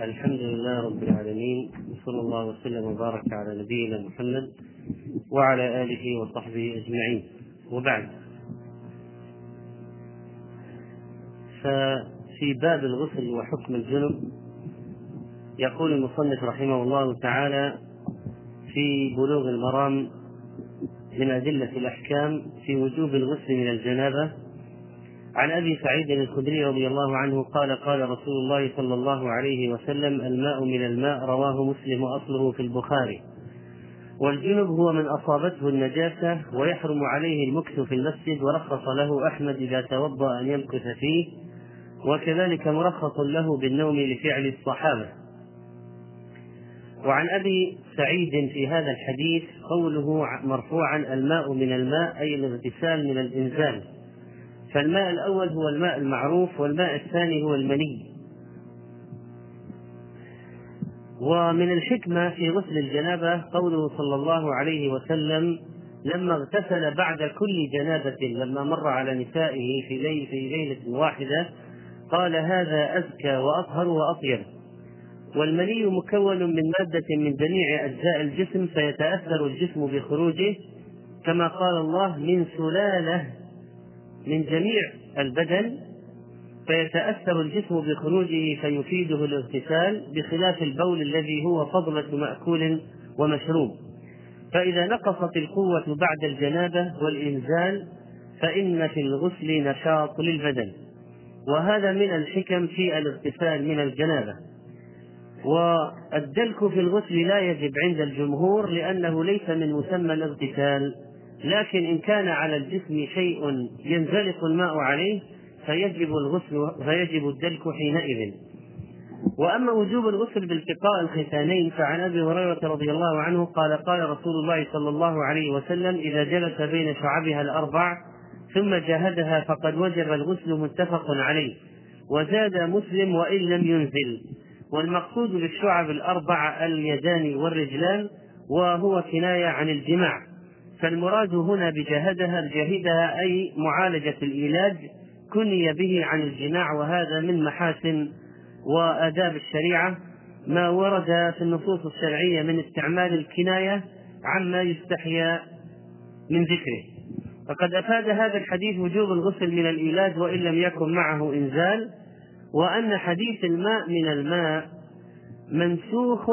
الحمد لله رب العالمين وصلى الله وسلم وبارك على نبينا محمد وعلى آله وصحبه أجمعين. وبعد. ففي باب الغسل وحكم الجنب يقول المصنف رحمه الله تعالى في بلوغ المرام من أدلة الأحكام في وجوب الغسل من الجنابة عن أبي سعيد الخدري رضي الله عنه قال قال رسول الله صلى الله عليه وسلم الماء من الماء رواه مسلم وأصله في البخاري. والجنب هو من أصابته النجاسة ويحرم عليه المكث في المسجد ورخص له أحمد إذا توضأ أن يمكث فيه وكذلك مرخص له بالنوم لفعل الصحابة. وعن أبي سعيد في هذا الحديث قوله مرفوعا الماء من الماء أي الاغتسال من الإنزال. فالماء الأول هو الماء المعروف والماء الثاني هو المني. ومن الحكمة في غسل الجنابة قوله صلى الله عليه وسلم لما اغتسل بعد كل جنابة لما مر على نسائه في ليلة, في ليلة واحدة قال هذا أزكى وأطهر وأطيب. والمني مكون من مادة من جميع أجزاء الجسم فيتأثر الجسم بخروجه كما قال الله من سلالة من جميع البدن فيتأثر الجسم بخروجه فيفيده الاغتسال بخلاف البول الذي هو فضلة مأكول ومشروب. فإذا نقصت القوة بعد الجنابة والإنزال فإن في الغسل نشاط للبدن. وهذا من الحكم في الاغتسال من الجنابة. والدلك في الغسل لا يجب عند الجمهور لأنه ليس من مسمى الاغتسال. لكن إن كان على الجسم شيء ينزلق الماء عليه فيجب الغسل فيجب الدلك حينئذ. وأما وجوب الغسل بالتقاء الختانين فعن أبي هريرة رضي الله عنه قال قال رسول الله صلى الله عليه وسلم إذا جلس بين شعبها الأربع ثم جاهدها فقد وجب الغسل متفق عليه وزاد مسلم وإن لم ينزل. والمقصود بالشعب الأربع اليدان والرجلان وهو كناية عن الجماع. فالمراد هنا بجاهدها الجاهدها أي معالجة العلاج كني به عن الجماع وهذا من محاسن وآداب الشريعة. ما ورد في النصوص الشرعية من استعمال الكناية عما يستحيا من ذكره. فقد أفاد هذا الحديث وجوب الغسل من الإيلاج وإن لم يكن معه إنزال وأن حديث الماء من الماء منسوخ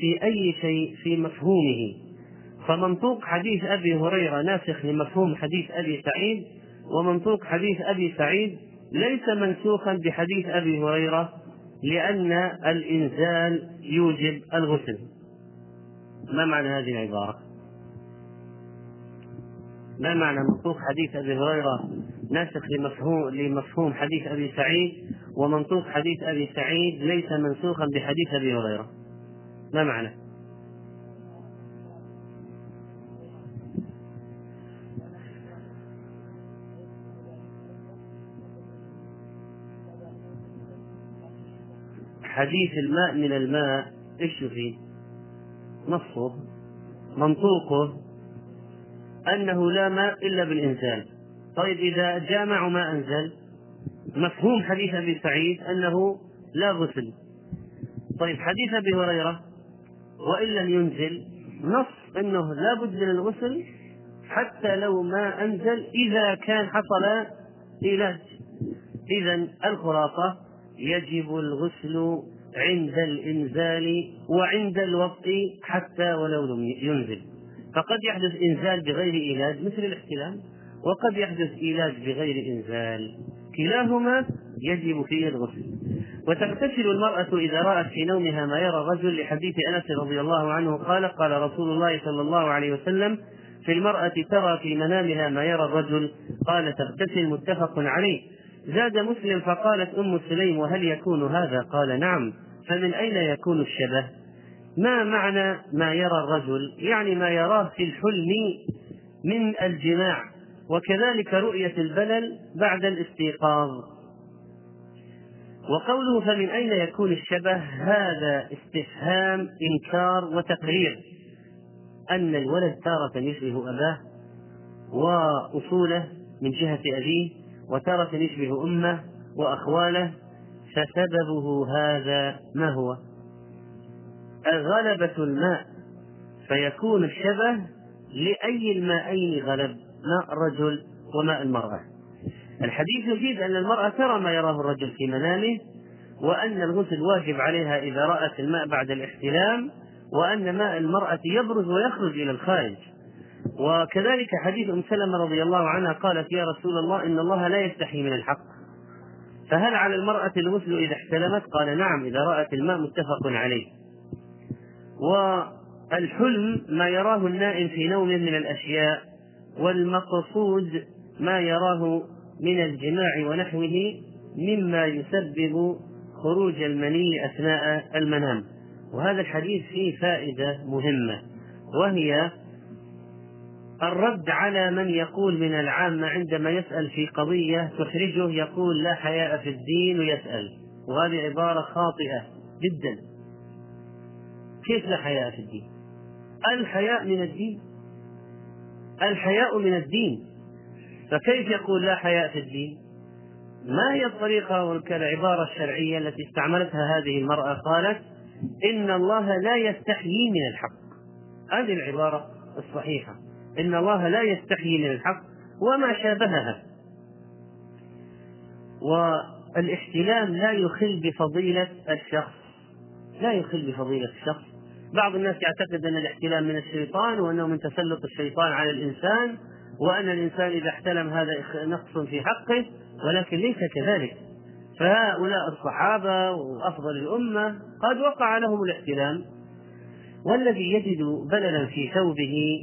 في أي شيء في مفهومه. فمنطوق حديث أبي هريرة ناسخ لمفهوم حديث أبي سعيد ومنطوق حديث أبي سعيد ليس منسوخا بحديث أبي هريرة لأن الإنزال يوجب الغسل ما معنى هذه العبارة؟ ما معنى منطوق حديث أبي هريرة ناسخ لمفهوم لمفهوم حديث أبي سعيد ومنطوق حديث أبي سعيد ليس منسوخا بحديث أبي هريرة ما معنى؟ حديث الماء من الماء إيش فيه؟ نصه منطوقه أنه لا ماء إلا بالإنزال. طيب إذا جامع ما أنزل مفهوم حديث أبي سعيد أنه لا غسل. طيب حديث أبي هريرة وإن لم ينزل نص إنه لا بد من الغسل حتى لو ما أنزل إذا كان حصل علاج اذا الخلاصة يجب الغسل عند الإنزال وعند الوطء حتى ولو لم ينزل. فقد يحدث إنزال بغير إيلاج مثل الاحتلام وقد يحدث إيلاج بغير إنزال. كلاهما يجب فيه الغسل. وتغتسل المرأة إذا رأت في نومها ما يرى الرجل لحديث أنس رضي الله عنه قال قال رسول الله صلى الله عليه وسلم في المرأة ترى في منامها ما يرى الرجل. قال تغتسل متفق عليه. زاد مسلم فقالت أم سليم وهل يكون هذا؟ قال نعم. فمن أين يكون الشبه؟ ما معنى ما يرى الرجل؟ يعني ما يراه في الحلم من الجماع وكذلك رؤية البلل بعد الاستيقاظ. وقوله فمن أين يكون الشبه؟ هذا استفهام إنكار وتقرير. أن الولد تارة يشبه أباه وأصوله من جهة أبيه وتارة يشبه أمه وأخواله فسببه هذا ما هو؟ غلبة الماء فيكون الشبه لأي الماءين غلب ماء الرجل وماء المرأة. الحديث يفيد أن المرأة ترى ما يراه الرجل في منامه وأن الغسل واجب عليها إذا رأت الماء بعد الاحتلام وأن ماء المرأة يبرز ويخرج إلى الخارج. وكذلك حديث أم سلمة رضي الله عنها قالت يا رسول الله إن الله لا يستحي من الحق. فهل على المرأة الغسل إذا احتلمت؟ قال نعم إذا رأت الماء متفق عليه. والحلم ما يراه النائم في نوم من الأشياء والمقصود ما يراه من الجماع ونحوه مما يسبب خروج المني أثناء المنام. وهذا الحديث فيه فائدة مهمة وهي الرد على من يقول من العامة عندما يسأل في قضية تحرجه يقول لا حياء في الدين ويسأل وهذه عبارة خاطئة جدا. كيف لا حياء في الدين؟ الحياء من الدين. الحياء من الدين. فكيف يقول لا حياء في الدين؟ ما هي الطريقة والعبارة الشرعية التي استعملتها هذه المرأة؟ قالت إن الله لا يستحيي من الحق. هذه العبارة الصحيحة. إن الله لا يستحيي من الحق وما شابهها. والإحتلام لا يخل بفضيلة الشخص. لا يخل بفضيلة الشخص. بعض الناس يعتقد أن الاحتلام من الشيطان وأنه من تسلط الشيطان على الإنسان وأن الإنسان إذا احتلم هذا نقص في حقه ولكن ليس كذلك. فهؤلاء الصحابة وأفضل الأمة قد وقع لهم الاحتلام. والذي يجد بللا في ثوبه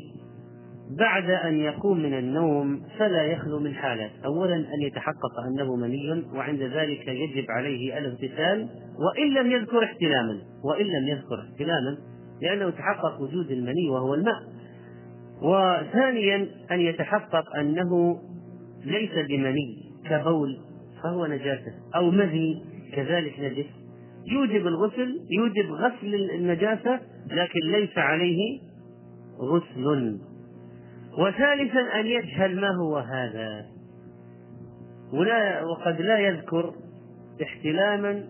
بعد أن يقوم من النوم فلا يخلو من حالة. أولا أن يتحقق أنه مني وعند ذلك يجب عليه الاغتسال وإن لم يذكر احتلاما. وإن لم يذكر احتلاما لأنه تحقق وجود المني وهو الماء. وثانيا أن يتحقق أنه ليس بمني كبول فهو نجاسة أو مذي كذلك نجس. يوجب الغسل يوجب غسل النجاسة لكن ليس عليه غسل. وثالثا أن يجهل ما هو هذا. ولا وقد لا يذكر احتلاما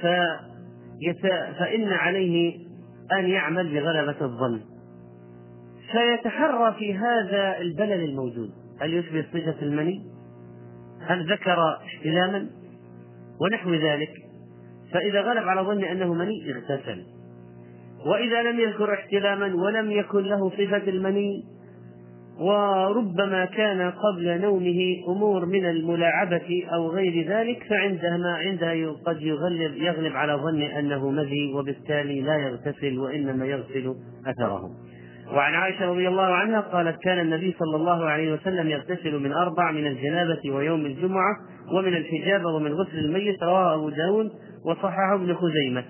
فيت فإن عليه أن يعمل بغلبة الظن. فيتحرى في هذا البلل الموجود. هل يشبه صفة المني؟ هل ذكر احتلاما؟ ونحو ذلك. فإذا غلب على ظن أنه مني اغتسل. وإذا لم يذكر احتلاما ولم يكن له صفة المني وربما كان قبل نومه أمور من الملاعبة أو غير ذلك فعندما عندها قد يغلب يغلب على ظن أنه مذي وبالتالي لا يغتسل وإنما يغسل أثره وعن عائشة رضي الله عنها قالت كان النبي صلى الله عليه وسلم يغتسل من أربع من الجنابة ويوم الجمعة ومن الحجابة ومن غسل الميت رواه أبو داود وصححه ابن خزيمة.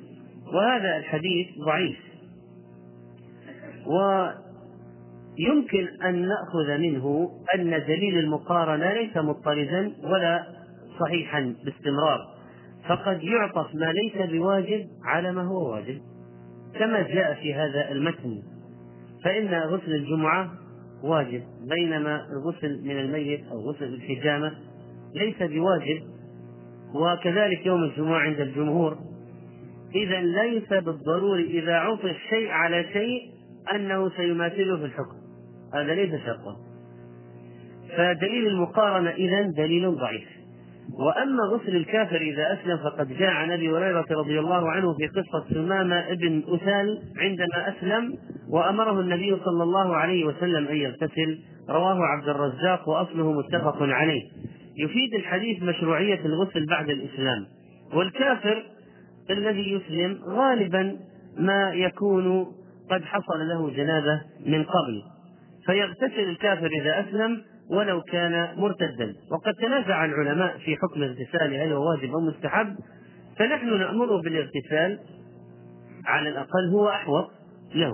وهذا الحديث ضعيف. ويمكن أن نأخذ منه أن دليل المقارنة ليس مضطردا ولا صحيحا باستمرار. فقد يعطف ما ليس بواجب على ما هو واجب. كما جاء في هذا المتن. فإن غسل الجمعة واجب بينما الغسل من الميت أو غسل الحجامة ليس بواجب. وكذلك يوم الجمعة عند الجمهور إذا ليس بالضروري إذا عطف شيء على شيء أنه سيماثله في الحكم. هذا ليس شرطا. فدليل المقارنة إذا دليل ضعيف. وأما غسل الكافر إذا أسلم فقد جاء عن أبي هريرة رضي الله عنه في قصة سمامة ابن أثال عندما أسلم وأمره النبي صلى الله عليه وسلم أن يغتسل رواه عبد الرزاق وأصله متفق عليه. يفيد الحديث مشروعية الغسل بعد الإسلام. والكافر الذي يسلم غالبا ما يكون قد حصل له جنابة من قبل. فيغتسل الكافر إذا أسلم ولو كان مرتدا. وقد تنازع العلماء في حكم الاغتسال هل هو واجب أو مستحب؟ فنحن نأمره بالاغتسال على الأقل هو أحوط له.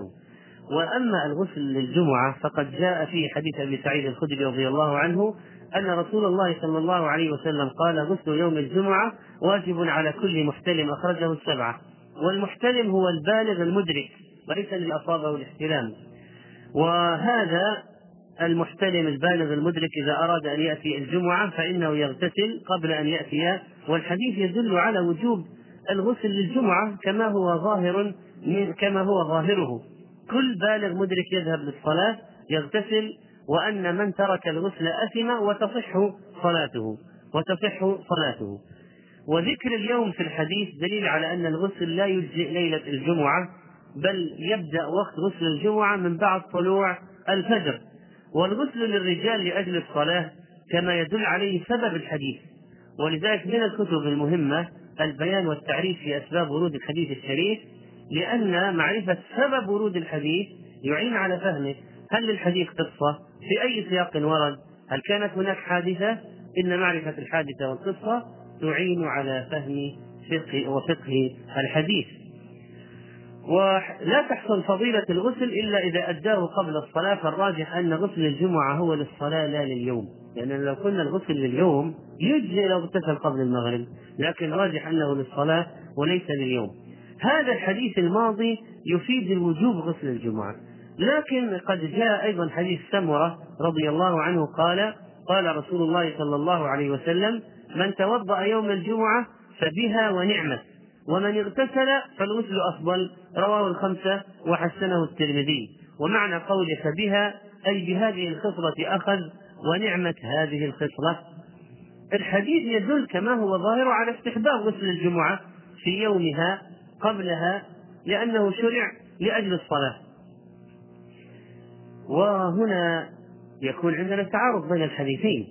وأما الغسل للجمعة فقد جاء في حديث أبي سعيد الخدري رضي الله عنه أن رسول الله صلى الله عليه وسلم قال غسل يوم الجمعة واجب على كل محتلم. أخرجه السبعة. والمحتلم هو البالغ المدرك وليس الذي أصابه الاحتلام. وهذا المحتلم البالغ المدرك إذا أراد أن يأتي الجمعة فإنه يغتسل قبل أن يأتي. والحديث يدل على وجوب الغسل للجمعة كما هو ظاهر من كما هو ظاهره. كل بالغ مدرك يذهب للصلاة يغتسل وأن من ترك الغسل أثم وتصح صلاته وتصح صلاته. وذكر اليوم في الحديث دليل على أن الغسل لا يجزئ ليلة الجمعة بل يبدأ وقت غسل الجمعة من بعد طلوع الفجر. والغسل للرجال لأجل الصلاة كما يدل عليه سبب الحديث. ولذلك من الكتب المهمة البيان والتعريف في أسباب ورود الحديث الشريف لأن معرفة سبب ورود الحديث يعين على فهمه. هل للحديث قصة؟ في أي سياق ورد؟ هل كانت هناك حادثة؟ إن معرفة الحادثة والقصة تعين على فهم فقه وفقه الحديث. ولا تحصل فضيلة الغسل إلا إذا أداه قبل الصلاة فالراجح أن غسل الجمعة هو للصلاة لا لليوم. لأن لو قلنا الغسل لليوم يجزي لو اغتسل قبل المغرب. لكن الراجح أنه للصلاة وليس لليوم. هذا الحديث الماضي يفيد الوجوب غسل الجمعة. لكن قد جاء أيضا حديث سمرة رضي الله عنه قال قال رسول الله صلى الله عليه وسلم من توضأ يوم الجمعة فبها ونعمت ومن اغتسل فالغسل أفضل. رواه الخمسة وحسنه الترمذي. ومعنى قوله فبها أي بهذه الخصلة أخذ ونعمة هذه الخصلة. الحديث يدل كما هو ظاهر على استحباب غسل الجمعة في يومها قبلها لأنه شرع لأجل الصلاة. وهنا يكون عندنا تعارض بين الحديثين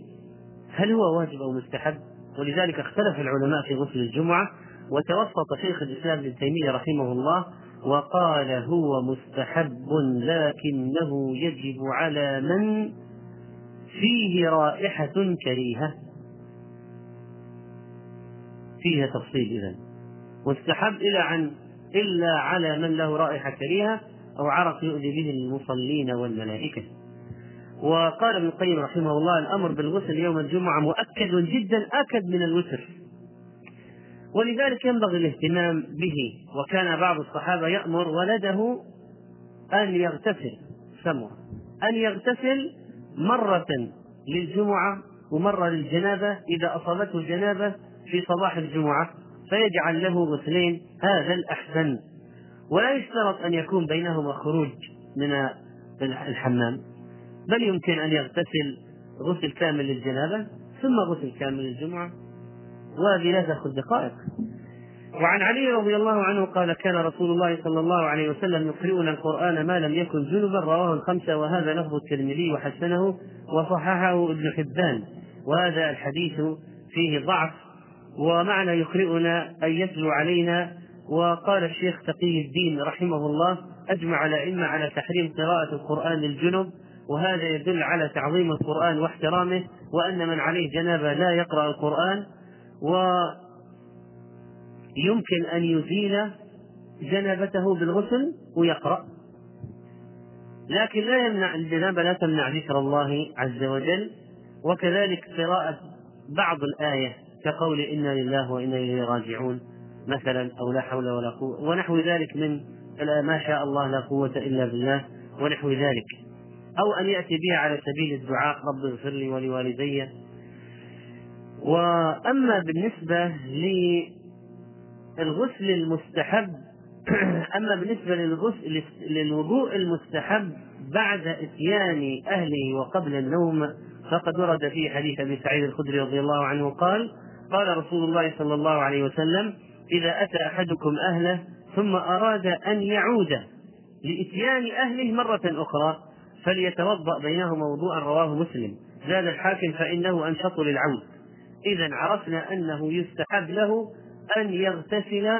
هل هو واجب أو مستحب؟ ولذلك اختلف العلماء في غسل الجمعة وتوسط شيخ الإسلام ابن تيمية رحمه الله وقال هو مستحب لكنه يجب على من فيه رائحة كريهة. فيها تفصيل إذا مستحب إلى عن إلا على من له رائحة كريهة أو عرق يؤذي به المصلين والملائكة. وقال ابن القيم رحمه الله الأمر بالغسل يوم الجمعة مؤكد جدا أكد من الوتر. ولذلك ينبغي الاهتمام به. وكان بعض الصحابة يأمر ولده أن يغتسل سموه أن يغتسل مرة للجمعة ومرة للجنابة إذا أصابته الجنابة في صباح الجمعة فيجعل له غسلين. هذا الأحسن. ولا يشترط أن يكون بينهما خروج من الحمام بل يمكن أن يغتسل غسل كامل للجنابة ثم غسل كامل للجمعة وهذه لا تأخذ دقائق. وعن علي رضي الله عنه قال كان رسول الله صلى الله عليه وسلم يقرئنا القرآن ما لم يكن جنبا رواه الخمسة وهذا لفظ الترمذي وحسنه وصححه ابن حبان وهذا الحديث فيه ضعف ومعنى يقرئنا أن يتلو علينا وقال الشيخ تقي الدين رحمه الله أجمع الأئمة على تحريم قراءة القرآن للجنب وهذا يدل على تعظيم القرآن واحترامه وأن من عليه جنابة لا يقرأ القرآن ويمكن أن يزيل جنابته بالغسل ويقرأ. لكن لا يمنع الجنابة لا تمنع ذكر الله عز وجل وكذلك قراءة بعض الآية كقول إنا لله وإنا إليه راجعون. مثلا أو لا حول ولا قوة ونحو ذلك من ما شاء الله لا قوة إلا بالله ونحو ذلك. أو أن يأتي بها على سبيل الدعاء رب اغفر لي ولوالدي. وأما بالنسبة للغسل المستحب أما بالنسبة للغسل للوضوء المستحب بعد إتيان أهله وقبل النوم فقد ورد في حديث أبي سعيد الخدري رضي الله عنه قال قال رسول الله صلى الله عليه وسلم إذا أتى أحدكم أهله ثم أراد أن يعود لإتيان أهله مرة أخرى فليتوضأ بينهما وضوءا رواه مسلم. زاد الحاكم فإنه أنشط للعود. إذا عرفنا أنه يستحب له أن يغتسل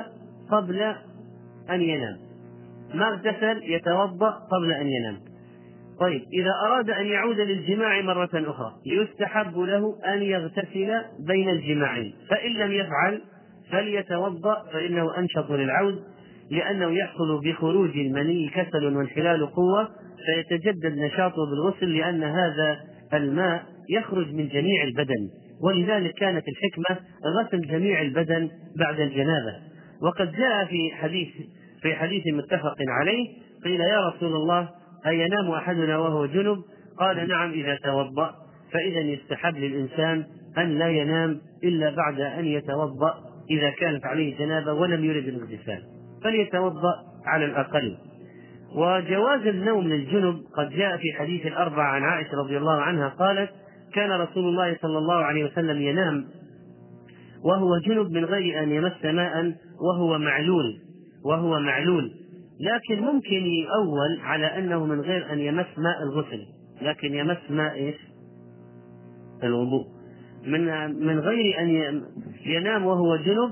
قبل أن ينام. ما اغتسل؟ يتوضأ قبل أن ينام. طيب إذا أراد أن يعود للجماع مرة أخرى يستحب له أن يغتسل بين الجماعين. فإن لم يفعل فليتوضأ فإنه أنشط للعود لأنه يحصل بخروج المني كسل وانحلال قوة فيتجدد نشاطه بالغسل لأن هذا الماء يخرج من جميع البدن. ولذلك كانت الحكمة غسل جميع البدن بعد الجنابة. وقد جاء في حديث في حديث متفق عليه قيل يا رسول الله أينام أحدنا وهو جنب؟ قال نعم إذا توضأ. فإذا يستحب للإنسان أن لا ينام إلا بعد أن يتوضأ. إذا كانت عليه جنابة ولم يرد الاغتسال فليتوضأ على الأقل. وجواز النوم للجنب قد جاء في حديث الأربعة عن عائشة رضي الله عنها قالت كان رسول الله صلى الله عليه وسلم ينام وهو جنب من غير أن يمس ماء وهو معلول وهو معلول. لكن ممكن يؤول على أنه من غير أن يمس ماء الغسل. لكن يمس ماء إيش؟ الوضوء. من من غير أن ينام وهو جنب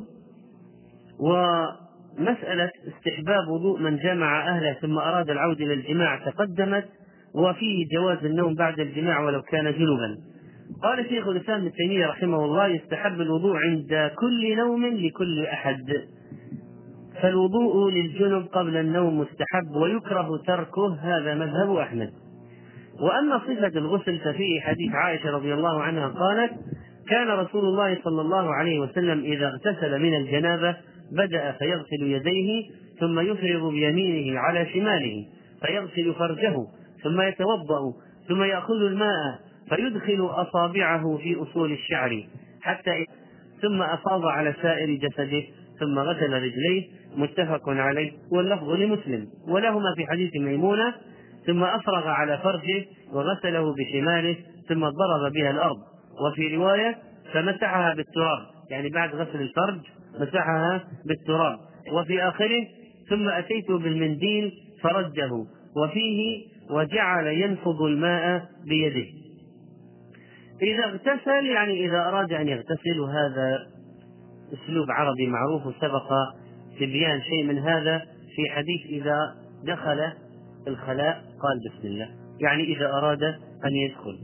ومسألة استحباب وضوء من جمع أهله ثم أراد العودة إلى الجماع تقدمت وفيه جواز النوم بعد الجماع ولو كان جنبا. قال شيخ الإسلام ابن تيمية رحمه الله يستحب الوضوء عند كل نوم لكل أحد. فالوضوء للجنب قبل النوم مستحب ويكره تركه هذا مذهب أحمد. وأما صفة الغسل ففيه حديث عائشة رضي الله عنها قالت كان رسول الله صلى الله عليه وسلم إذا اغتسل من الجنابة بدأ فيغسل يديه ثم يفرغ بيمينه على شماله فيغسل فرجه ثم يتوضأ ثم يأخذ الماء فيدخل أصابعه في أصول الشعر حتى ثم أفاض على سائر جسده ثم غسل رجليه متفق عليه واللفظ لمسلم. ولهما في حديث ميمونة ثم أفرغ على فرجه وغسله بشماله ثم ضرب بها الأرض. وفي رواية فمسحها بالتراب. يعني بعد غسل الفرج مسحها بالتراب. وفي آخره ثم أتيت بالمنديل فرده وفيه وجعل ينفض الماء بيده. إذا اغتسل يعني إذا أراد أن يغتسل وهذا أسلوب عربي معروف وسبق تبيان شيء من هذا في حديث إذا دخل الخلاء؟ قال بسم الله. يعني إذا أراد أن يدخل.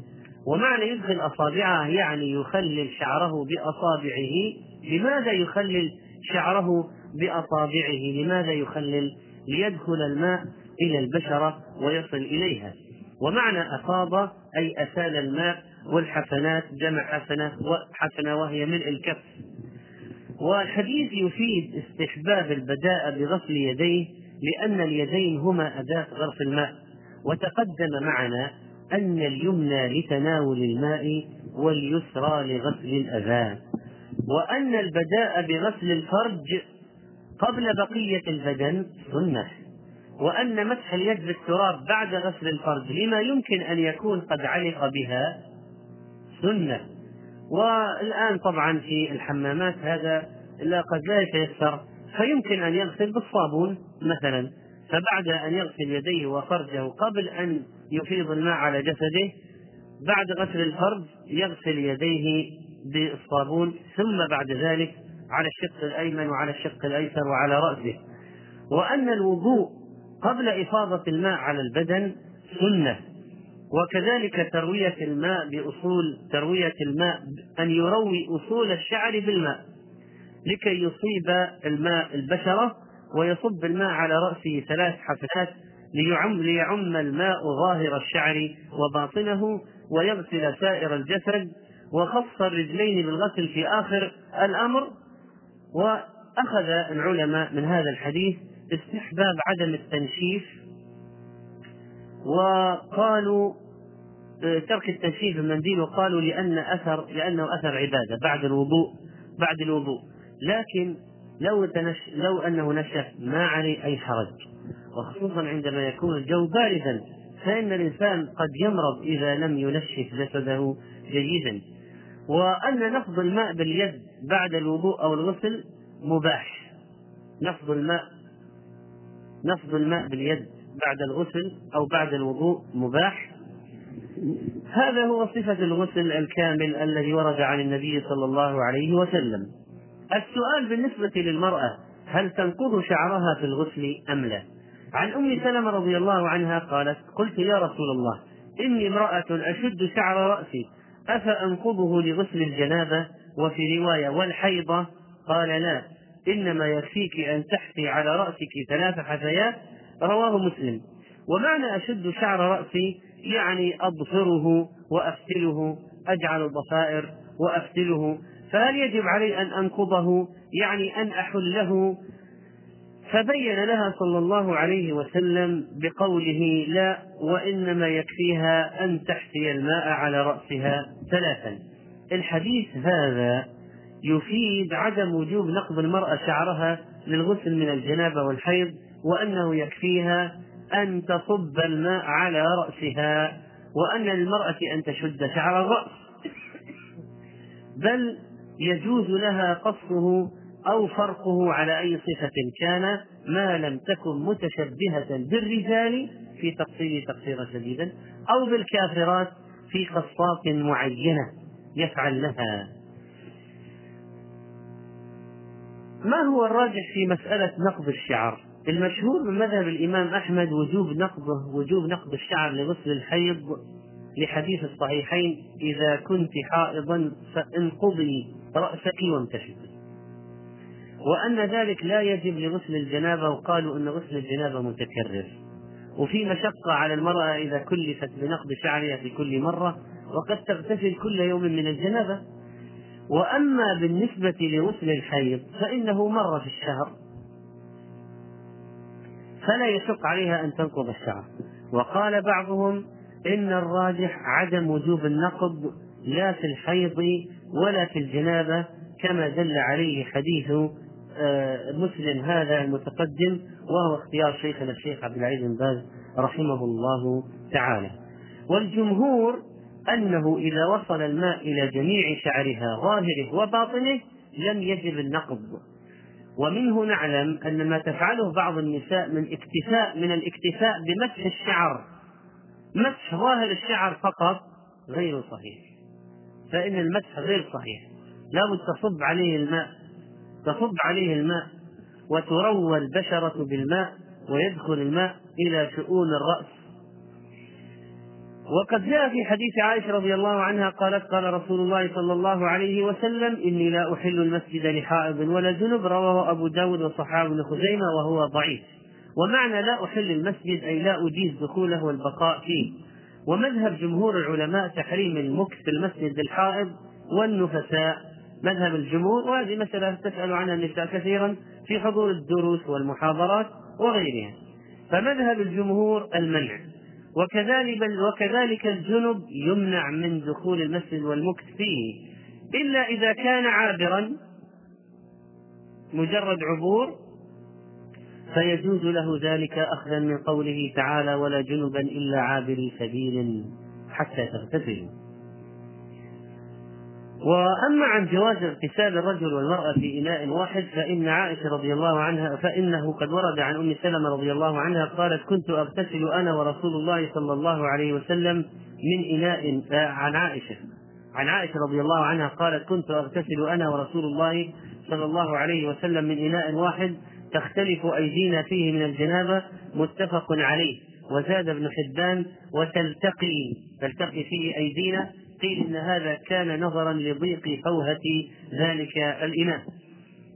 ومعنى يدخل أصابعه يعني يخلل شعره بأصابعه. لماذا يخلل شعره بأصابعه؟ لماذا يخلل؟ ليدخل الماء إلى البشرة ويصل إليها. ومعنى أفاض أي أسال الماء والحسنات جمع حسنة وحسنة وهي ملء الكف. والحديث يفيد استحباب البداء بغسل يديه لأن اليدين هما أداة غرف الماء. وتقدم معنا أن اليمنى لتناول الماء واليسرى لغسل الأذى وأن البداء بغسل الفرج قبل بقية البدن سنة. وأن مسح اليد بالتراب بعد غسل الفرج لما يمكن أن يكون قد علق بها سنة. والآن طبعا في الحمامات هذا لا قد لا يتيسر فيمكن أن يغسل بالصابون. مثلا فبعد أن يغسل يديه وفرجه قبل أن يفيض الماء على جسده بعد غسل الفرج يغسل يديه بالصابون ثم بعد ذلك على الشق الأيمن وعلى الشق الأيسر وعلى رأسه. وأن الوضوء قبل إفاضة الماء على البدن سنة. وكذلك تروية الماء بأصول تروية الماء أن يروي أصول الشعر بالماء. لكي يصيب الماء البشرة ويصب الماء على رأسه ثلاث حفنات ليعم ليعم الماء ظاهر الشعر وباطنه ويغسل سائر الجسد وخص الرجلين بالغسل في آخر الأمر. وأخذ العلماء من هذا الحديث استحباب عدم التنشيف وقالوا ترك التنشيف المنديل وقالوا لأن أثر لأنه أثر عبادة بعد الوضوء بعد الوضوء. لكن لو تنش لو أنه نشف ما عليه أي حرج. وخصوصا عندما يكون الجو باردا فإن الإنسان قد يمرض إذا لم ينشف جسده جيدا. وأن نفض الماء باليد بعد الوضوء أو الغسل مباح. نفض الماء نفض الماء باليد بعد الغسل أو بعد الوضوء مباح. هذا هو صفة الغسل الكامل الذي ورد عن النبي صلى الله عليه وسلم. السؤال بالنسبة للمرأة هل تنقض شعرها في الغسل أم لا؟ عن أم سلمة رضي الله عنها قالت قلت يا رسول الله إني امرأة أشد شعر رأسي أفأنقضه لغسل الجنابة؟ وفي رواية والحيضة قال لا إنما يكفيك أن تحفي على رأسك ثلاث حثيات رواه مسلم. ومعنى أشد شعر رأسي يعني أضفره وأفتله أجعل الضفائر وأفتله فهل يجب علي أن أنقضه؟ يعني أن أحله؟ فبين لها صلى الله عليه وسلم بقوله لا وإنما يكفيها أن تحثي الماء على رأسها ثلاثا. الحديث هذا يفيد عدم وجوب نقض المرأة شعرها للغسل من الجنابة والحيض وأنه يكفيها أن تصب الماء على رأسها وأن للمرأة أن تشد شعر الرأس. بل يجوز لها قصه أو فرقه على أي صفة كان ما لم تكن متشبهة بالرجال في تقصير تقصيرا شديدا أو بالكافرات في قصات معينة يفعلنها ما هو الراجح في مسألة نقض الشعر؟ المشهور من مذهب الإمام أحمد وجوب نقضه وجوب نقض الشعر لغسل الحيض لحديث الصحيحين إذا كنت حائضا فانقضي رأسك وامتشطي وأن ذلك لا يجب لغسل الجنابة وقالوا أن غسل الجنابة متكرر. وفي مشقة على المرأة إذا كلفت بنقض شعرها في كل مرة وقد تغتسل كل يوم من الجنابة. وأما بالنسبة لغسل الحيض فإنه مرة في الشهر. فلا يشق عليها أن تنقض الشعر. وقال بعضهم إن الراجح عدم وجوب النقض لا في الحيض ولا في الجنابة كما دل عليه حديث آه، مسلم هذا المتقدم وهو اختيار شيخنا الشيخ عبد العزيز بن باز رحمه الله تعالى. والجمهور أنه إذا وصل الماء إلى جميع شعرها ظاهره وباطنه لم يجب النقض. ومنه نعلم أن ما تفعله بعض النساء من اكتفاء من الاكتفاء بمسح الشعر مسح ظاهر الشعر فقط غير صحيح. فإن المسح غير صحيح. لابد تصب عليه الماء تصب عليه الماء وتروى البشرة بالماء ويدخل الماء إلى شؤون الرأس. وقد جاء في حديث عائشة رضي الله عنها قالت قال رسول الله صلى الله عليه وسلم إني لا أحل المسجد لحائض ولا جنب. رواه أبو داود وصحابه بن خزيمة وهو ضعيف. ومعنى لا أحل المسجد أي لا أجيز دخوله والبقاء فيه. ومذهب جمهور العلماء تحريم المكث في المسجد للحائض والنفساء. مذهب الجمهور وهذه مسألة تسأل عنها النساء كثيرا في حضور الدروس والمحاضرات وغيرها. فمذهب الجمهور المنع. وكذلك وكذلك الجنب يمنع من دخول المسجد والمكث فيه. إلا إذا كان عابرا مجرد عبور فيجوز له ذلك أخذا من قوله تعالى ولا جنبا إلا عابري سبيل حتى تغتسلوا وأما عن جواز اغتسال الرجل والمرأة في إناء واحد فإن عائشة رضي الله عنها فإنه قد ورد عن أم سلمة رضي الله عنها قالت كنت أغتسل أنا ورسول الله صلى الله عليه وسلم من إناء. عن عائشة عن عائشة رضي الله عنها قالت كنت أغتسل أنا ورسول الله صلى الله عليه وسلم من إناء واحد. تختلف أيدينا فيه من الجنابة متفق عليه. وزاد ابن حبان وتلتقي تلتقي فيه أيدينا قيل إن هذا كان نظرا لضيق فوهة ذلك الإناء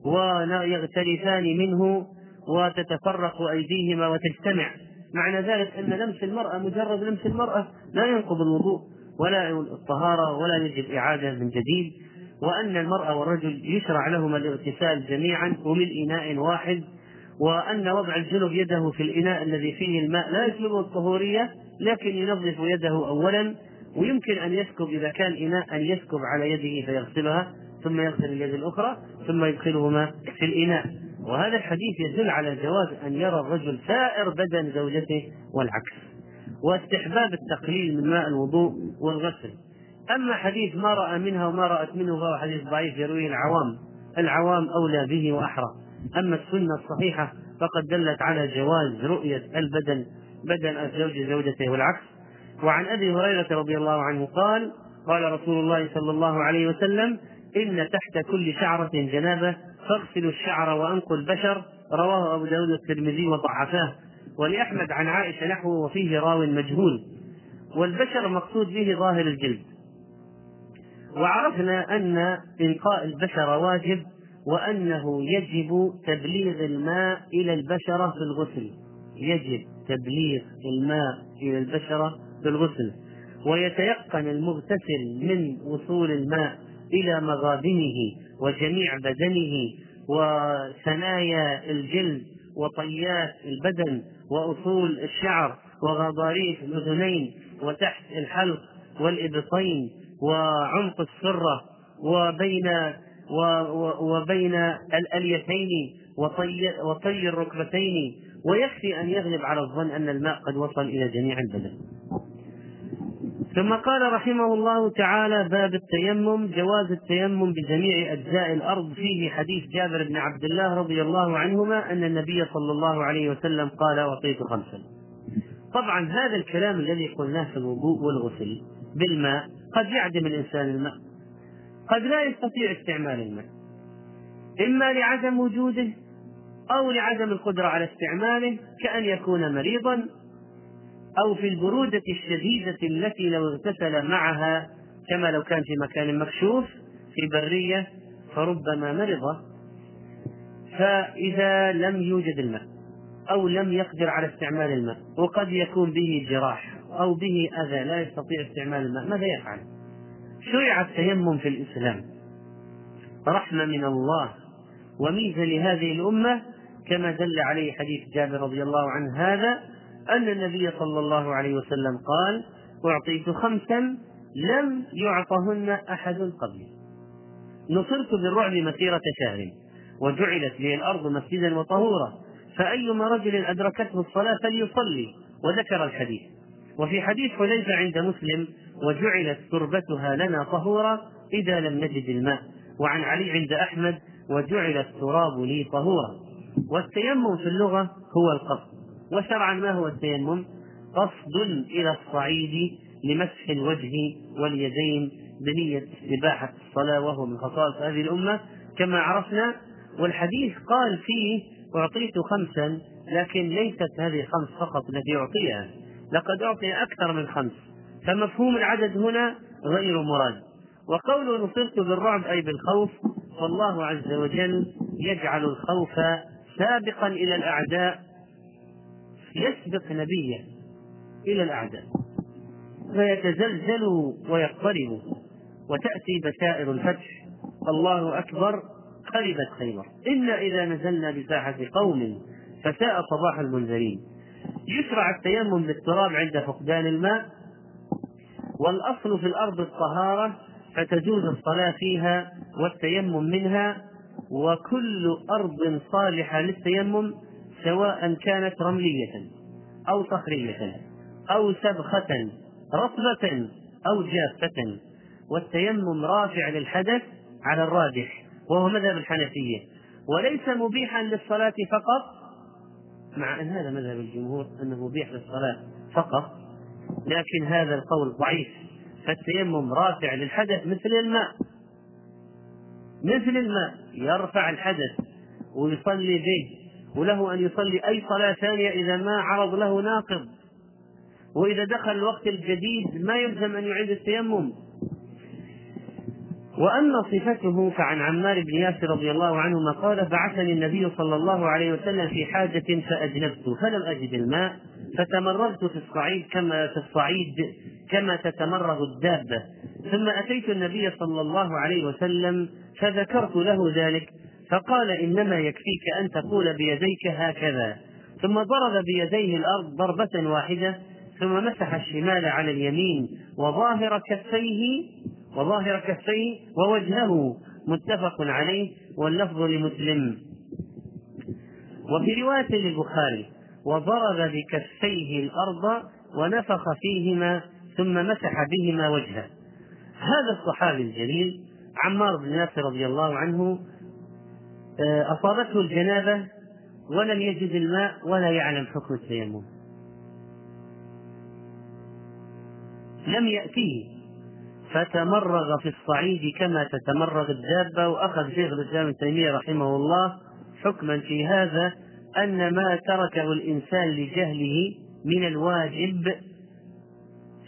ويغترفان منه وتتفرق أيديهما وتجتمع. معنى ذلك أن لمس المرأة مجرد لمس المرأة لا ينقض الوضوء ولا الطهارة ولا يجب إعادة من جديد. وأن المرأة والرجل يشرع لهما الاغتسال جميعا ومن إناء واحد وأن وضع الجنب يده في الإناء الذي فيه الماء لا يسلبه الطهورية لكن ينظف يده أولا ويمكن أن يسكب إذا كان إناء أن يسكب على يده فيغسلها ثم يغسل اليد الأخرى ثم يدخلهما في الإناء. وهذا الحديث يدل على جواز أن يرى الرجل سائر بدن زوجته والعكس. واستحباب التقليل من ماء الوضوء والغسل. أما حديث ما رأى منها وما رأت منه فهو حديث ضعيف يرويه العوام. العوام أولى به وأحرى. أما السنة الصحيحة فقد دلت على جواز رؤية البدن بدن الزوج زوجته والعكس. وعن أبي هريرة رضي الله عنه قال قال رسول الله صلى الله عليه وسلم إن تحت كل شعرة جنابة فاغسلوا الشعر وأنقوا البشر. رواه أبو داود والترمذي وضعفاه. ولأحمد عن عائشة نحوه وفيه راو مجهول. والبشر مقصود به ظاهر الجلد. وعرفنا أن انقاء البشر واجب وأنه يجب تبليغ الماء إلى البشرة في الغسل. يجب تبليغ الماء إلى البشرة بالغسل ويتيقن المغتسل من وصول الماء إلى مغابنه وجميع بدنه وثنايا الجلد وطيات البدن وأصول الشعر وغضاريف الأذنين وتحت الحلق والإبطين وعمق السرة وبين وبين الأليتين وطي, وطي الركبتين. ويكفي أن يغلب على الظن أن الماء قد وصل إلى جميع البدن. ثم قال رحمه الله تعالى باب التيمم. جواز التيمم بجميع أجزاء الأرض. فيه حديث جابر بن عبد الله رضي الله عنهما أن النبي صلى الله عليه وسلم قال أعطيت خمسا. طبعا هذا الكلام الذي قلناه في الوضوء والغسل بالماء قد يعدم الإنسان الماء. قد لا يستطيع استعمال الماء. إما لعدم وجوده أو لعدم القدرة على استعماله كأن يكون مريضا أو في البرودة الشديدة التي لو اغتسل معها كما لو كان في مكان مكشوف في برية فربما مرض. فإذا لم يوجد الماء أو لم يقدر على استعمال الماء وقد يكون به جراح. أو به أذى لا يستطيع استعمال الماء. ماذا يفعل؟ شرع التيمم في الإسلام. رحمة من الله وميزة لهذه الأمة كما دل عليه حديث جابر رضي الله عنه هذا أن النبي صلى الله عليه وسلم قال أعطيت خمسا لم يعطهن أحد قبلي. نصرت بالرعب مسيرة شهر وجعلت لي الأرض مسجدا وطهورا فأيما رجل أدركته الصلاة فليصلي وذكر الحديث. وفي حديث حذيفة عند مسلم وجعلت تربتها لنا طهورا إذا لم نجد الماء. وعن علي عند أحمد وجعل التراب لي طهورا. والتيمم في اللغة هو القصد. وشرعا ما هو التيمم؟ قصد إلى الصعيد لمسح الوجه واليدين بنية استباحة الصلاة وهو من خصائص هذه الأمة كما عرفنا. والحديث قال فيه أعطيت خمسا لكن ليست هذه خمس فقط التي أعطيها. لقد أعطي أكثر من خمس فمفهوم العدد هنا غير مراد. وقوله نصرت بالرعب أي بالخوف فالله عز وجل يجعل الخوف سابقا إلى الأعداء يسبق نبيه إلى الأعداء فيتزلزل ويضطرب وتأتي بشائر الفتح الله أكبر خربت خيبر. إلا إذا نزلنا بساحة قوم فساء صباح المنذرين. يشرع التيمم بالتراب عند فقدان الماء والأصل في الأرض الطهارة فتجوز الصلاة فيها والتيمم منها وكل أرض صالحة للتيمم سواء كانت رملية أو صخرية أو سبخة رطبة أو جافة والتيمم رافع للحدث على الراجح وهو مذهب الحنفية. وليس مبيحا للصلاة فقط مع أن هذا مذهب الجمهور أنه مبيح للصلاة فقط لكن هذا القول ضعيف. فالتيمم رافع للحدث مثل الماء. مثل الماء يرفع الحدث ويصلي به وله أن يصلي أي صلاة ثانية إذا ما عرض له ناقض. وإذا دخل الوقت الجديد ما يلزم أن يعيد التيمم. وأما صفته فعن عمار بن ياسر رضي الله عنهما قال بعثني النبي صلى الله عليه وسلم في حاجة فأجنبت فلم أجد الماء فتمرغت في الصعيد كما في الصعيد كما تتمرغ الدابة. ثم أتيت النبي صلى الله عليه وسلم فذكرت له ذلك فقال إنما يكفيك أن تقول بيديك هكذا. ثم ضرب بيديه الأرض ضربة واحدة ثم مسح الشمال على اليمين وظاهر كفيه وظاهر كفيه ووجهه. متفق عليه واللفظ لمسلم. وفي رواية للبخاري وضرب بكفيه الأرض ونفخ فيهما ثم مسح بهما وجهه. هذا الصحابي الجليل عمار بن ياسر رضي الله عنه آه، أصابته الجنابة ولم يجد الماء ولا يعلم حكم التيمم. لم يأتيه. فتمرغ في الصعيد كما تتمرغ الدابة وأخذ شيخ الإسلام ابن تيمية رحمه الله حكما في هذا أن ما تركه الإنسان لجهله من الواجب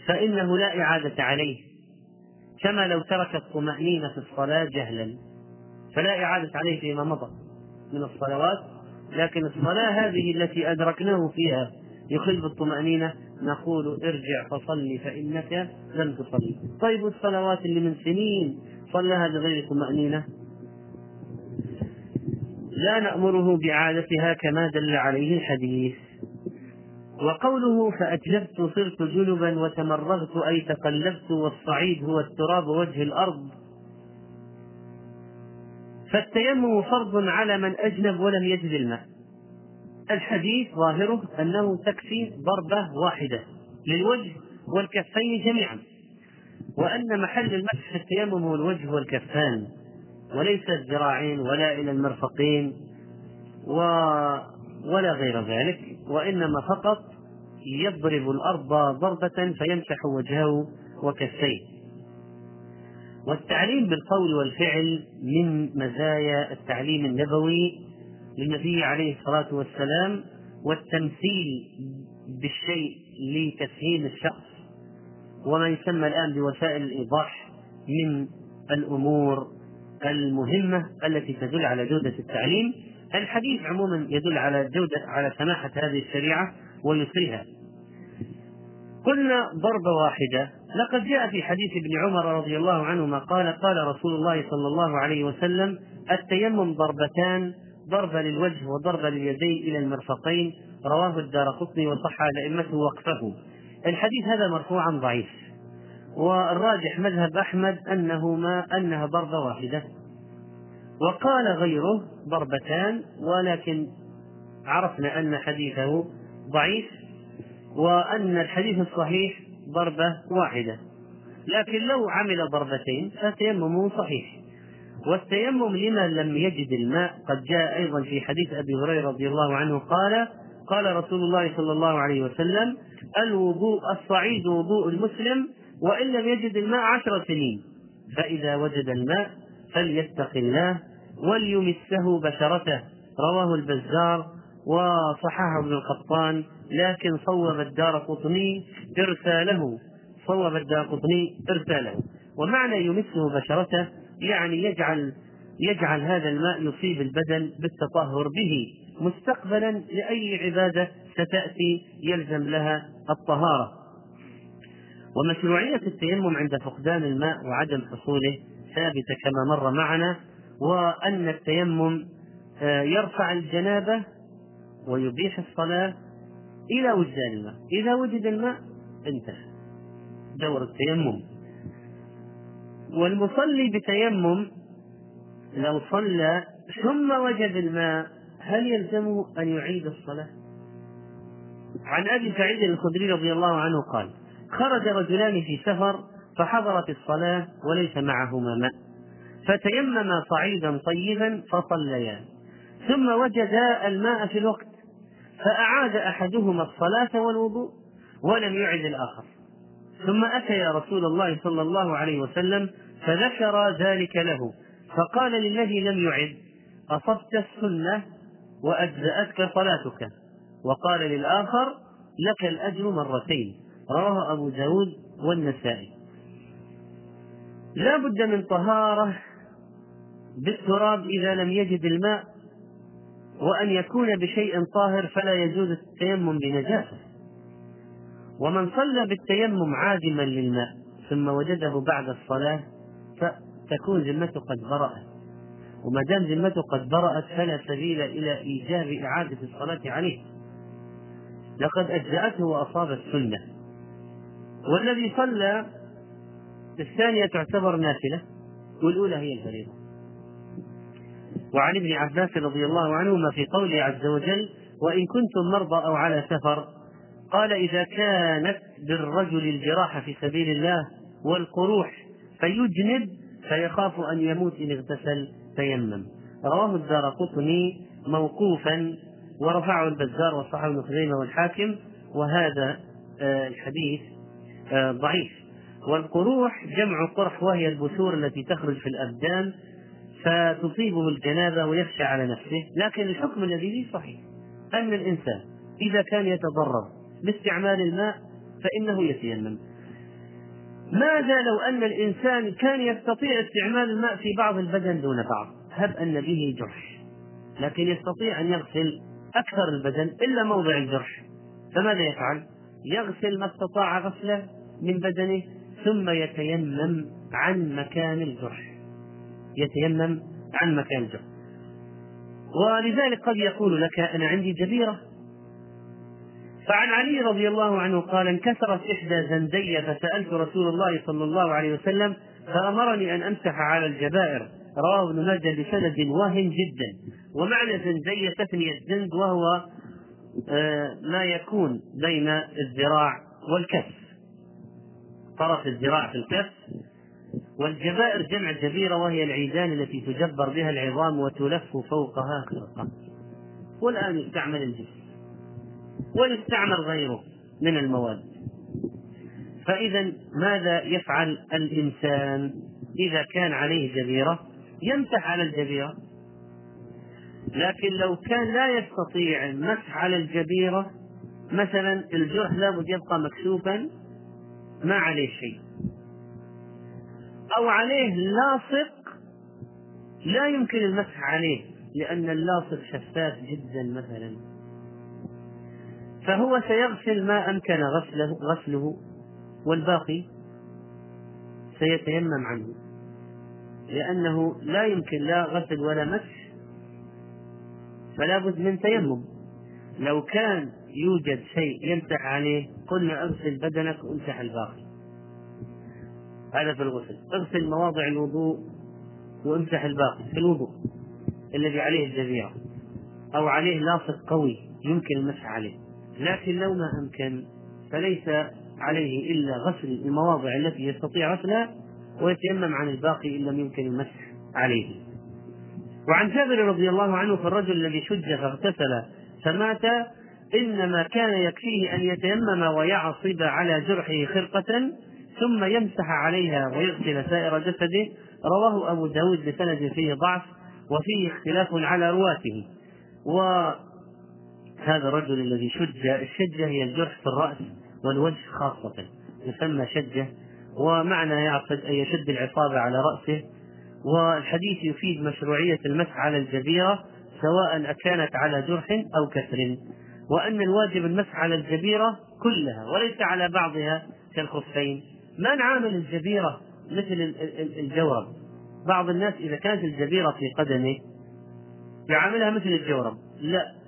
فإنه لا إعادة عليه. كما لو ترك الطمأنينة في الصلاة جهلا فلا إعادة عليه فيما مضى من الصلوات. لكن الصلاة هذه التي أدركناه فيها يخل بالطمأنينة نقول ارجع فصلي فإنك لم تصلي. طيب الصلوات اللي من سنين صلىها بغير طمأنينة؟ لا نأمره بإعادتها كما دل عليه الحديث. وقوله فأجلبت صرت جنبا وتمرغت أي تقلبت والصعيد هو التراب وجه الأرض. فالتيمم فرض على من أجنب ولم يجد الماء. الحديث ظاهره أنه تكفي ضربة واحدة للوجه والكفين جميعا وأن محل المسح في التيمم هو الوجه والكفان وليس الذراعين ولا إلى المرفقين و ولا غير ذلك وإنما فقط يضرب الأرض ضربة فيمسح وجهه وكفيه. والتعليم بالقول والفعل من مزايا التعليم النبوي للنبي عليه الصلاة والسلام والتمثيل بالشيء لتسهيل الشخص وما يسمى الآن بوسائل الإيضاح من الأمور المهمة التي تدل على جودة التعليم. الحديث عموما يدل على جودة على سماحة هذه الشريعة ويسرها. قلنا ضربة واحدة. لقد جاء في حديث ابن عمر رضي الله عنهما قال قال رسول الله صلى الله عليه وسلم التيمم ضربتان ضربة للوجه وضربة لليدين إلى المرفقين. رواه الدار قطني وصح أئمته وقفه. الحديث هذا مرفوعا ضعيف. والراجح مذهب أحمد أنه ما أنها ضربة واحدة. وقال غيره ضربتان ولكن عرفنا أن حديثه ضعيف وأن الحديث الصحيح ضربة واحدة. لكن لو عمل ضربتين فتيممه صحيح. والتيمم لمن لم يجد الماء. قد جاء أيضا في حديث أبي هريرة رضي الله عنه قال قال رسول الله صلى الله عليه وسلم الوضوء الصعيد وضوء المسلم وإن لم يجد الماء عشر سنين. فإذا وجد الماء فليتق الله وليمسه بشرته. رواه البزار وصححه ابن القطان لكن صوب الدار قطني إرساله. صوب الدار قطني إرساله. ومعنى يمسه بشرته يعني يجعل يجعل هذا الماء يصيب البدن بالتطهر به مستقبلا لأي عبادة ستأتي يلزم لها الطهارة. ومشروعية التيمم عند فقدان الماء وعدم حصوله ثابتة كما مر معنا وأن التيمم آه، يرفع الجنابة ويبيح الصلاة إلى وجدان الماء. إذا وجد الماء انتهى. دور التيمم. والمصلي بتيمم لو صلى ثم وجد الماء هل يلزمه أن يعيد الصلاة؟ عن أبي سعيد الخدري رضي الله عنه قال: خرج رجلان في سفر فحضرت الصلاة وليس معهما ماء. فتيمما صعيدا طيبا فصليا. ثم وجدا الماء في الوقت فأعاد أحدهما الصلاة والوضوء ولم يعد الآخر. ثم أتى يا رسول الله صلى الله عليه وسلم فذكر ذلك له فقال للذي لم يعد أصبت السنة وأجزأتك صلاتك؟ وقال للآخر لك الأجر مرتين رواه أبو داود والنسائي. لا بد من طهارة بالتراب إذا لم يجد الماء وأن يكون بشيء طاهر فلا يجوز التيمم بنجاسة. ومن صلى بالتيمم عادما للماء ثم وجده بعد الصلاة فتكون ذمته قد برأت. وما دام ذمته قد برأت فلا سبيل إلى إيجاب إعادة الصلاة عليه. لقد أجزأته وأصاب السنة. والذي صلى الثانية تعتبر نافلة والأولى هي الفريضة. وعن ابن عباس رضي الله عنهما في قوله عز وجل وإن كنتم مرضى أو على سفر قال إذا كانت بالرجل الجراحة في سبيل الله والقروح فيجنب فيخاف أن يموت إن اغتسل تيمم. رواه الدار قطني موقوفا ورفعه البزار وصححه ابن خزيمة والحاكم وهذا آه، الحديث آه، ضعيف. والقروح جمع قرح وهي البثور التي تخرج في الأبدان فتصيبه الجنابة ويخشى على نفسه لكن الحكم الذي فيه صحيح. أن الإنسان إذا كان يتضرر. باستعمال الماء فإنه يتيمم. ماذا لو أن الإنسان كان يستطيع استعمال الماء في بعض البدن دون بعض؟ هب أن به جرح. لكن يستطيع أن يغسل أكثر البدن إلا موضع الجرح. فماذا يفعل؟ يغسل ما استطاع غسله من بدنه ثم يتيمم عن مكان الجرح. يتيمم عن مكان الجرح. ولذلك قد يقول لك أنا عندي جبيرة فعن علي رضي الله عنه قال انكسرت إحدى زندي فسألت رسول الله صلى الله عليه وسلم فأمرني أن أمسح على الجبائر. رواه ابن ماجه بسند واهن جدا. ومعنى زندية تثنية زند وهو آه، ما يكون بين الذراع والكف. طرف الذراع في الكف. والجبائر جمع جبيرة وهي العيدان التي تجبر بها العظام وتلف فوقها خرقة. والآن يستعمل الجسم. ويستعمل غيره من المواد. فإذا ماذا يفعل الإنسان إذا كان عليه جبيرة؟ يمسح على الجبيرة. لكن لو كان لا يستطيع المسح على الجبيرة مثلا الجرح لابد يبقى مكشوفا ما عليه شيء. أو عليه لاصق لا يمكن المسح عليه لأن اللاصق شفاف جدا مثلا. فهو سيغسل ما أمكن غسله, غسله والباقي سيتيمم عنه. لأنه لا يمكن لا غسل ولا مسح فلا بد من تيمم. لو كان يوجد شيء يمسح عليه قلنا اغسل بدنك وامسح الباقي. هذا في الغسل. اغسل مواضع الوضوء وامسح الباقي في الوضوء الذي عليه الجزيرة أو عليه لاصق قوي يمكن المسح عليه. لكن لو ما أمكن فليس عليه إلا غسل المواضع التي يستطيع غسلها ويتيمم عن الباقي إن لم يمكن المسح عليه. وعن جابر رضي الله عنه في الرجل الذي شج فاغتسل فمات إنما كان يكفيه أن يتيمم ويعصب على جرحه خرقة ثم يمسح عليها ويغسل سائر جسده. رواه أبو داود بسند فيه ضعف وفيه اختلاف على رواته. وهذا الرجل الذي شج الشجة هي الجرح في الرأس والوجه خاصة يسمى شجة ومعنى يعقد أن يشد العصابة على رأسه والحديث يفيد مشروعية المسح على الجبيرة سواء أكانت على جرح أو كسر وأن الواجب المسح على الجبيرة كلها وليس على بعضها كالخفين. ما نعامل الجبيرة مثل الجورب؟ بعض الناس إذا كانت الجبيرة في قدمه يعاملها مثل الجورب. لا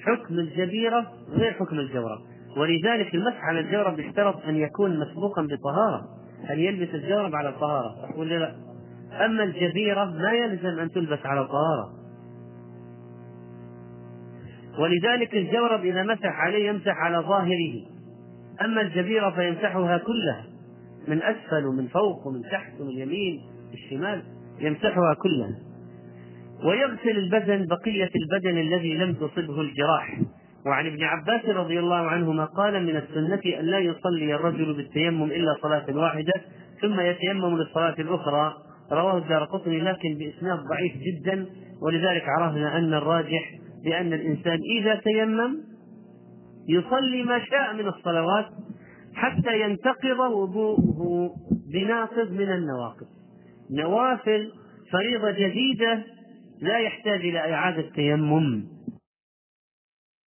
حكم الجبيرة غير حكم الجورب ولذلك المسح على الجورب يشترط أن يكون مسبوقا بطهارة أن يلبس الجورب على الطهارة. ولا لا. أما الجبيرة ما يلزم أن تلبس على طهارة ولذلك الجورب إذا مسح عليه يمسح على ظاهره. أما الجبيرة فيمسحها كلها من أسفل ومن فوق ومن تحت ومن اليمين الشمال يمسحها كلها. ويغسل البدن بقية البدن الذي لم تصبه الجراح. وعن ابن عباس رضي الله عنهما قال من السنة أن لا يصلي الرجل بالتيمم إلا صلاة واحدة ثم يتيمم للصلاة الأخرى. رواه الدار قطني لكن بإسناد ضعيف جدا ولذلك عرفنا أن الراجح بأن الإنسان إذا تيمم يصلي ما شاء من الصلوات حتى ينتقض وضوءه بناقض من النواقض. نوافل فريضة جديدة لا يحتاج إلى إعادة تيمم.